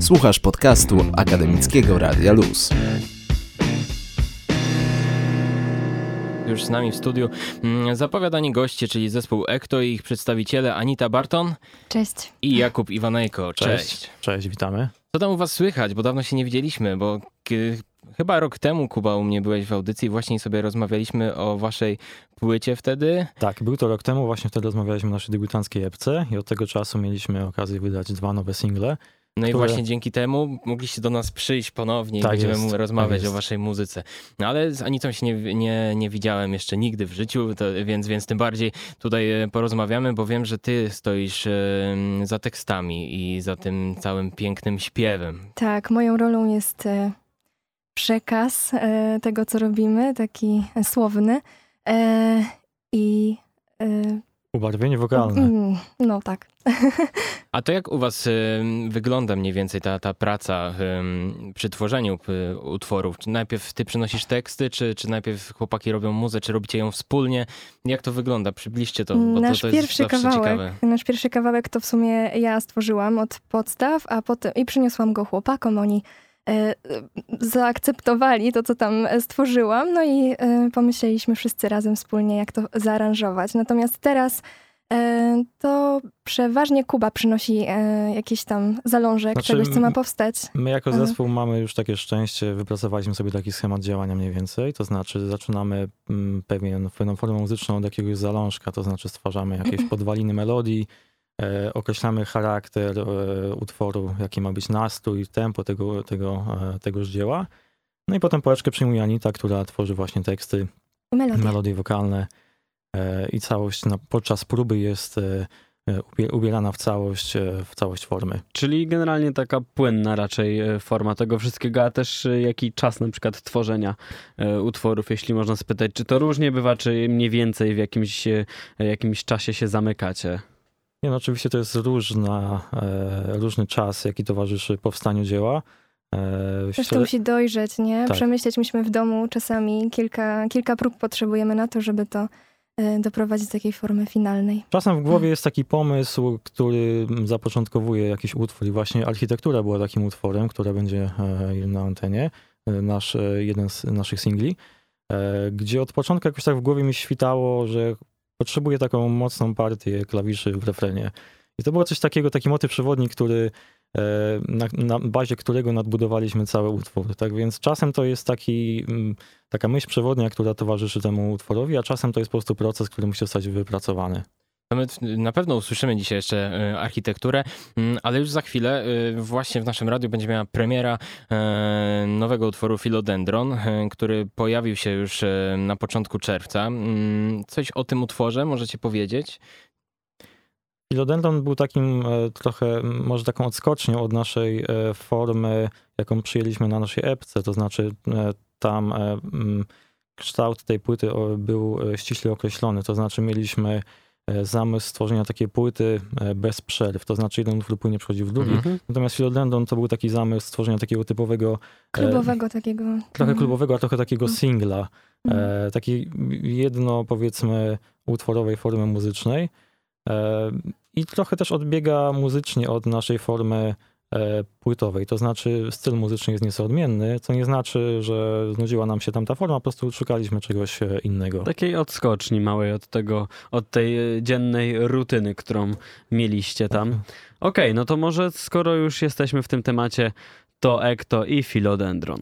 Słuchasz podcastu Akademickiego Radia Luz. Już z nami w studiu mm, zapowiadani goście, czyli zespół Ekto i ich przedstawiciele Anita Barton Cześć. i Jakub Iwanejko. Cześć. Cześć. Cześć, witamy. Co tam u was słychać? Bo dawno się nie widzieliśmy, bo chyba rok temu, Kuba, u mnie byłeś w audycji i właśnie sobie rozmawialiśmy o waszej płycie wtedy. Tak, był to rok temu, właśnie wtedy rozmawialiśmy o naszej debiutanckiej epce i od tego czasu mieliśmy okazję wydać dwa nowe single. No i Które- właśnie dzięki temu mogliście do nas przyjść ponownie i Tak będziemy jest, mu- rozmawiać tak o waszej muzyce. No ale z Anitą się nie, nie, nie widziałem jeszcze nigdy w życiu, to, więc, więc tym bardziej tutaj e, porozmawiamy, bo wiem, że ty stoisz e, za tekstami i za tym całym pięknym śpiewem. Tak, moją rolą jest e, przekaz tego, co robimy, taki słowny. I. Ubarwienie wokalne. mm, no tak. A to jak u was em, wygląda mniej więcej ta, ta praca em, przy tworzeniu p- utworów? Czy najpierw ty przynosisz teksty, czy, czy najpierw chłopaki robią muzę, czy robicie ją wspólnie? Jak to wygląda? Przybliżcie to, bo nasz to, to jest pierwszy kawałek. ciekawe. Nasz pierwszy kawałek to w sumie ja stworzyłam od podstaw, a potem i przyniosłam go chłopakom. Oni zaakceptowali to, co tam stworzyłam, no i e, pomyśleliśmy wszyscy razem wspólnie, jak to zaaranżować. Natomiast teraz e, to przeważnie Kuba przynosi e, jakiś tam zalążek Znaczy, czegoś, co ma powstać. My jako Mhm. zespół mamy już takie szczęście, wypracowaliśmy sobie taki schemat działania mniej więcej, to znaczy zaczynamy pewien, pewną formę muzyczną od jakiegoś zalążka, to znaczy stwarzamy jakieś podwaliny melodii, e, określamy charakter e, utworu, jaki ma być nastrój, tempo tego, tego, e, tegoż dzieła. No i potem pałeczkę przyjmuje Anita, która tworzy właśnie teksty, Melodię. melodie wokalne e, i całość na, podczas próby jest e, e, ubie- ubierana w całość, e, w całość formy. Czyli generalnie taka płynna raczej e, forma tego wszystkiego, a też e, jaki czas na przykład tworzenia e, utworów, jeśli można spytać, czy to różnie bywa, czy mniej więcej w jakimś, e, jakimś czasie się zamykacie? Nie, no oczywiście to jest różna, e, różny czas, jaki towarzyszy powstaniu dzieła. E, Też to musi dojrzeć, nie? Tak. Przemyśleć myśmy w domu czasami kilka, kilka prób potrzebujemy na to, żeby to e, doprowadzić do takiej formy finalnej. Czasem w głowie jest taki pomysł, który zapoczątkowuje jakiś utwór i właśnie architektura była takim utworem, która będzie e, na antenie, e, nasz, jeden z naszych singli, gdzie od początku jakoś tak w głowie mi świtało, że potrzebuję taką mocną partię klawiszy w refrenie. I to było coś takiego, taki motyw przewodni, który, e, na, na bazie którego nadbudowaliśmy cały utwór. Tak więc czasem to jest taki, mm, taka myśl przewodnia, która towarzyszy temu utworowi, a czasem to jest po prostu proces, który musi zostać wypracowany. Na pewno usłyszymy dzisiaj jeszcze e, architekturę, mm, ale już za chwilę e, właśnie w naszym radiu będzie miała premiera e, nowego utworu Philodendron, który pojawił się już na początku czerwca. Mm, Coś o tym utworze możecie powiedzieć? Philodendron był takim trochę, może taką odskocznią od naszej formy, jaką przyjęliśmy na naszej epce, to znaczy tam kształt tej płyty był ściśle określony, to znaczy mieliśmy zamysł stworzenia takiej płyty e, bez przerw, to znaczy jeden utwór płynie przechodził w drugi. Mhm. Natomiast Philodendron to był taki zamysł stworzenia takiego typowego, Klubowego takiego. trochę mhm. klubowego, a trochę takiego Mhm. singla, Mhm. e, takiej jedno powiedzmy utworowej formy muzycznej e, i trochę też odbiega muzycznie od naszej formy e, płytowej. To znaczy styl muzyczny jest nieco odmienny, co nie znaczy, że znudziła nam się tamta forma, po prostu szukaliśmy czegoś e, innego. Takiej odskoczni małej od tego, od tej e, dziennej rutyny, którą mieliście tam. Okej, no to może skoro już jesteśmy w tym temacie, to Ekto i Philodendron.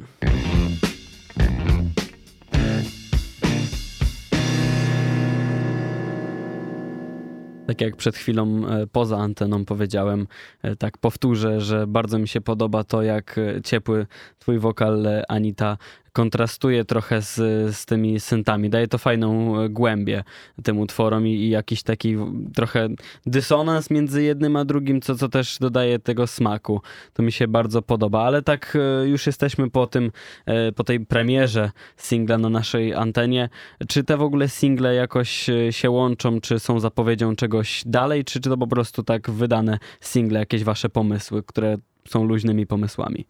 Tak jak przed chwilą e, poza anteną powiedziałem, e, tak powtórzę, że bardzo mi się podoba to, jak e, ciepły twój wokal, Anita, kontrastuje trochę z, z tymi syntami. Daje to fajną e, głębię tym utworom i, i jakiś taki trochę dysonans między jednym a drugim, co, co też dodaje tego smaku. To mi się bardzo podoba, ale tak e, już jesteśmy po tym, e, po tej premierze singla na naszej antenie. Czy te w ogóle single jakoś się łączą, czy są zapowiedzią czegoś dalej, czy, czy to po prostu tak wydane single, jakieś wasze pomysły, które są luźnymi pomysłami?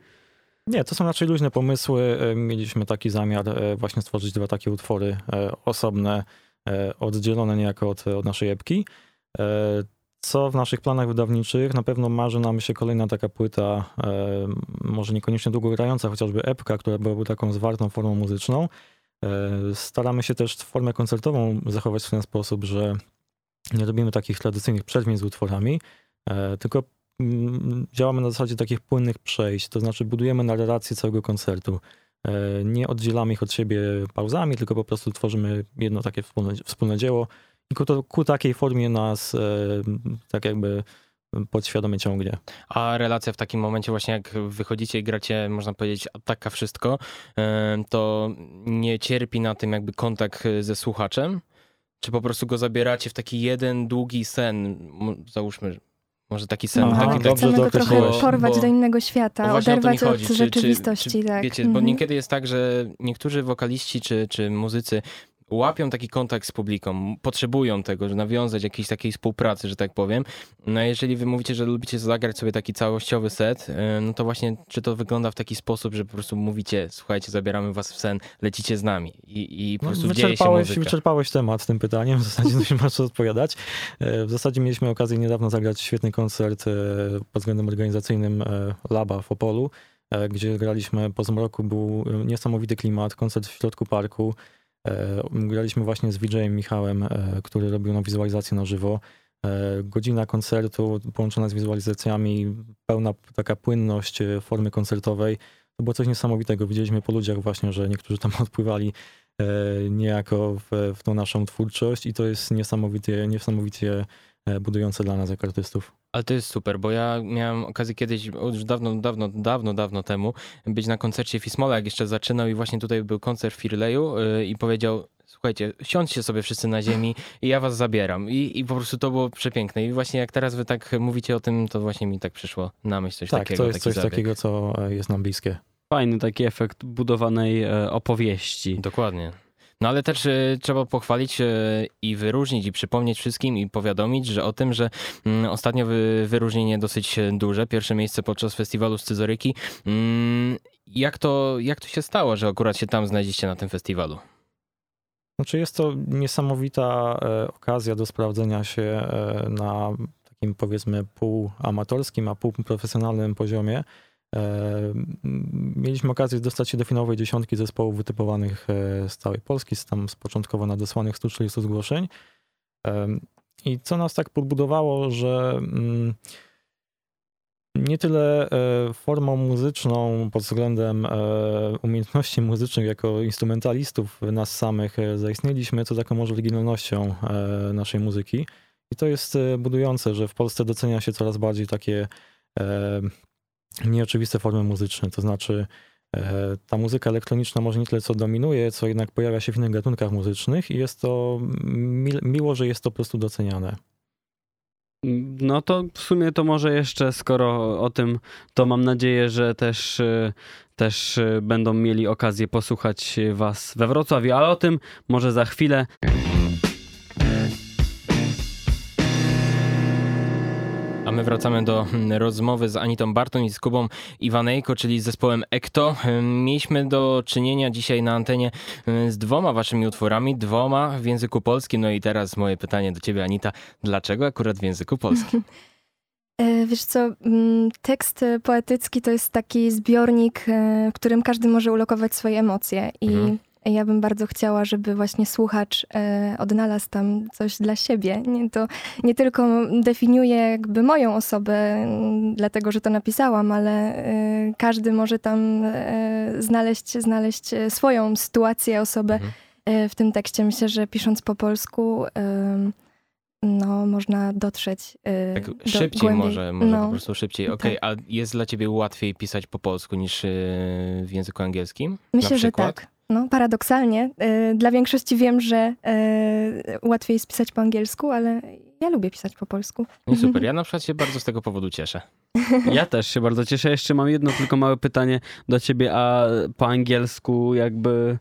Nie, to są raczej luźne pomysły. E, Mieliśmy taki zamiar e, właśnie stworzyć dwa takie utwory e, osobne, oddzielone niejako od, od naszej epki. Co w naszych planach wydawniczych? Na pewno marzy nam się kolejna taka płyta, może niekoniecznie długogrająca, chociażby epka, która byłaby taką zwartą formą muzyczną. Staramy się też formę koncertową zachować w ten sposób, że nie robimy takich tradycyjnych przerw między utworami, tylko działamy na zasadzie takich płynnych przejść, to znaczy budujemy narrację całego koncertu. E, Nie oddzielamy ich od siebie pauzami, tylko po prostu tworzymy jedno takie wspólne, wspólne dzieło i ku, to, ku takiej formie nas e, tak jakby podświadomie ciągnie. A relacja w takim momencie właśnie jak wychodzicie i gracie, można powiedzieć, taka wszystko, e, to nie cierpi na tym jakby kontakt ze słuchaczem? Czy po prostu go zabieracie w taki jeden długi sen? Załóżmy, może taki sen. Aha, taki, dobrze Chcemy go trochę porwać Bo- do innego świata, oderwać od Czy- czy- rzeczywistości. czy, tak. Wiecie, bo Mhm. niekiedy jest tak, że niektórzy wokaliści czy, czy muzycy łapią taki kontakt z publiką, potrzebują tego, że nawiązać jakiejś takiej współpracy, że tak powiem. No a jeżeli wy mówicie, że lubicie zagrać sobie taki całościowy set, e, no to właśnie czy to wygląda w taki sposób, że po prostu mówicie, słuchajcie, zabieramy was w sen, lecicie z nami i, i po No, prostu dzieje się wyczerpałeś, muzyka. wyczerpałeś temat tym pytaniem, w zasadzie nie masz co odpowiadać. E, W zasadzie mieliśmy okazję niedawno zagrać świetny koncert e, pod względem organizacyjnym e, Laba w Opolu, gdzie graliśmy po zmroku, był niesamowity klimat, koncert w środku parku. E, Graliśmy właśnie z VJ-em Michałem, e, który robił nam wizualizację na żywo. E, Godzina koncertu połączona z wizualizacjami, pełna taka płynność formy koncertowej. To było coś niesamowitego. Widzieliśmy po ludziach właśnie, że niektórzy tam odpływali niejako w, w tą naszą twórczość i to jest niesamowicie, niesamowicie budujące dla nas jako artystów. Ale to jest super, bo ja miałem okazję kiedyś, już dawno, dawno, dawno, dawno temu, być na koncercie Fismola, jak jeszcze zaczynał i właśnie tutaj był koncert w Firleju yy, i powiedział, słuchajcie, siądźcie sobie wszyscy na ziemi i ja was zabieram. I, I po prostu to było przepiękne. I właśnie jak teraz wy tak mówicie o tym, to właśnie mi tak przyszło na myśl coś tak, takiego. to jest taki coś zabieg. takiego, co e, jest nam bliskie. Fajny taki efekt budowanej e, opowieści. Dokładnie. No ale też y, trzeba pochwalić y, i wyróżnić i przypomnieć wszystkim i powiadomić, że o tym, że mm, ostatnio wy, wyróżnienie dosyć e, duże, pierwsze miejsce podczas festiwalu Scyzoryki. Mm, jak, to, jak to się stało, że akurat się tam znaleźliście na tym festiwalu? Znaczy jest to niesamowita e, okazja do sprawdzenia się e, na takim powiedzmy półamatorskim, a półprofesjonalnym poziomie. Mieliśmy okazję dostać się do finałowej dziesiątki zespołów wytypowanych e, z całej Polski, z tam z początkowo nadesłanych 130 zgłoszeń. I co nas tak podbudowało, że mm, nie tyle e, formą muzyczną pod względem e, umiejętności muzycznych jako instrumentalistów nas samych zaistnieliśmy, co taką może oryginalnością naszej muzyki. I to jest budujące, że w Polsce docenia się coraz bardziej takie nieoczywiste formy muzyczne. To znaczy, e, ta muzyka elektroniczna może nie tyle co dominuje, co jednak pojawia się w innych gatunkach muzycznych i jest to mi- miło, że jest to po prostu doceniane. No to w sumie to może jeszcze, skoro o tym, to mam nadzieję, że też, e, też e, będą mieli okazję posłuchać was we Wrocławiu, ale o tym może za chwilę. A my wracamy do hmm, rozmowy z Anitą Barton i z Kubą Iwanejko, czyli z zespołem Ekto. Hmm, Mieliśmy do czynienia dzisiaj na antenie hmm, z dwoma waszymi utworami, dwoma w języku polskim. No i teraz moje pytanie do ciebie, Anita. Dlaczego akurat w języku polskim? E, Wiesz co, mm, tekst e, poetycki to jest taki zbiornik, e, w którym każdy może ulokować swoje emocje. I Mhm. Ja bym bardzo chciała, żeby właśnie słuchacz e, odnalazł tam coś dla siebie. Nie, to nie tylko definiuje jakby moją osobę, mm, dlatego że to napisałam, ale e, każdy może tam e, znaleźć, znaleźć swoją sytuację, osobę Mhm. w tym tekście. Myślę, że pisząc po polsku, no, można dotrzeć e, Tak do szybciej głębiej. może, może no. po prostu szybciej. Okej, a jest dla ciebie łatwiej pisać po polsku niż yy, w języku angielskim? Myślę, że tak. No, paradoksalnie. y, Dla większości wiem, że y, łatwiej jest pisać po angielsku, ale ja lubię pisać po polsku. No i super. Ja na przykład się bardzo z tego powodu cieszę. Ja też się bardzo cieszę. Jeszcze mam jedno tylko małe pytanie do ciebie, a po angielsku jakby...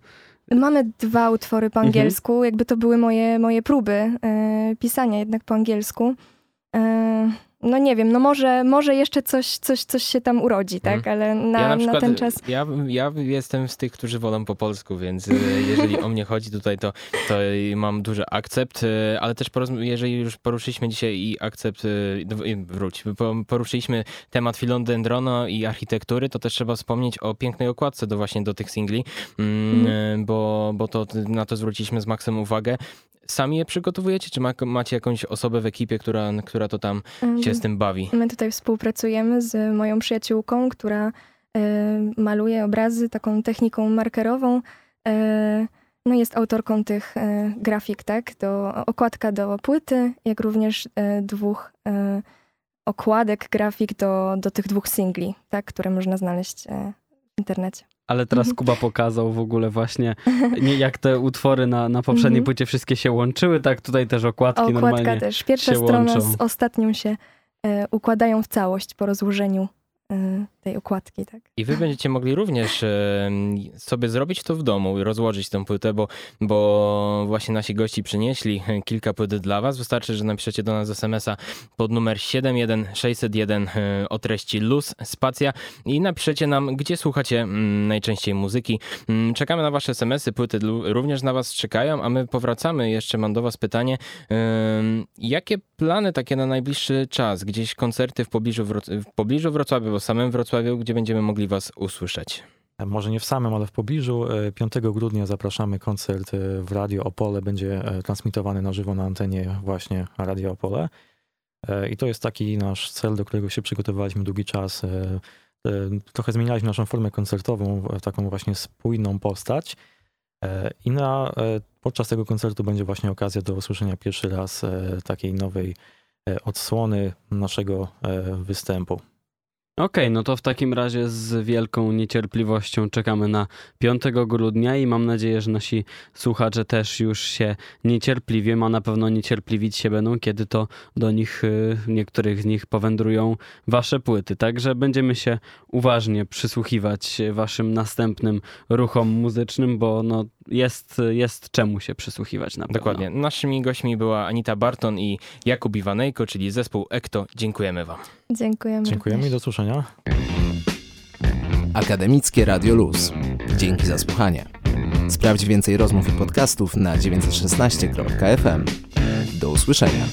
Mamy dwa utwory po Mhm. angielsku, jakby to były moje, moje próby y, pisania jednak po angielsku. No nie wiem, no może, może jeszcze coś, coś, coś się tam urodzi, tak? Mhm. Ale na, ja na, na, przykład, ten czas... Ja, ja jestem z tych, którzy wolą po polsku, więc e, jeżeli o mnie chodzi tutaj, to, to mam duży akcept, e, ale też jeżeli już poruszyliśmy dzisiaj i akcept, e, wróć, po- poruszyliśmy temat filodendrona i architektury, to też trzeba wspomnieć o pięknej okładce do właśnie do tych singli, mm, e, bo, bo to na to zwróciliśmy z Maxem uwagę. Sami je przygotowujecie, czy ma, macie jakąś osobę w ekipie, która, która to tam ym, się z tym bawi? My tutaj współpracujemy z moją przyjaciółką, która e, maluje obrazy taką techniką markerową. E, no jest autorką tych e, grafik, tak? Do, okładka do płyty, jak również dwóch okładek grafik do, do tych dwóch singli, tak? Które można znaleźć internecie. Ale teraz Mhm. Kuba pokazał w ogóle właśnie, nie, jak te utwory na, na poprzedniej Mhm. płycie wszystkie się łączyły, tak tutaj też okładki okładka normalnie. też. Pierwsza strona łączą. z ostatnią się e, układają w całość po rozłożeniu e, tej okładki, tak? I wy będziecie mogli również e, sobie zrobić to w domu i rozłożyć tę płytę, bo, bo właśnie nasi gości przynieśli kilka płyt dla was. Wystarczy, że napiszecie do nas SMS-a pod numer 71601 e, o treści luz, spacja i napiszecie nam, gdzie słuchacie mm, najczęściej muzyki. Mm, Czekamy na wasze SMS-y, płyty również na was czekają, a my powracamy. Jeszcze mam do was pytanie. Jakie plany takie na najbliższy czas? Gdzieś koncerty w pobliżu, Wroc- w pobliżu Wrocławia, bo samym Wrocławiu, gdzie będziemy mogli was usłyszeć? E, Może nie w samym, ale w pobliżu. E, 5 grudnia zapraszamy koncert e, w Radio Opole. Będzie e, transmitowany na żywo na antenie właśnie Radio Opole. E, I to jest taki nasz cel, do którego się przygotowywaliśmy długi czas. E, e, Trochę zmienialiśmy naszą formę koncertową w taką właśnie spójną postać. E, I na, e, podczas tego koncertu będzie właśnie okazja do usłyszenia pierwszy raz e, takiej nowej e, odsłony naszego e, występu. Okej, no to w takim razie z wielką niecierpliwością czekamy na 5 grudnia i mam nadzieję, że nasi słuchacze też już się niecierpliwie, a na pewno niecierpliwić się będą, kiedy to do nich, y, niektórych z nich powędrują wasze płyty. Także będziemy się uważnie przysłuchiwać waszym następnym ruchom muzycznym, bo no jest, jest czemu się przysłuchiwać na pewno. Dokładnie. Naszymi gośćmi była Anita Barton i Jakub Iwanejko, czyli zespół Ekto. Dziękujemy wam. Dziękujemy. Dziękujemy i do usłyszenia. Akademickie Radio Luz. Dzięki za słuchanie. Sprawdź więcej rozmów i podcastów na 916.fm. Do usłyszenia.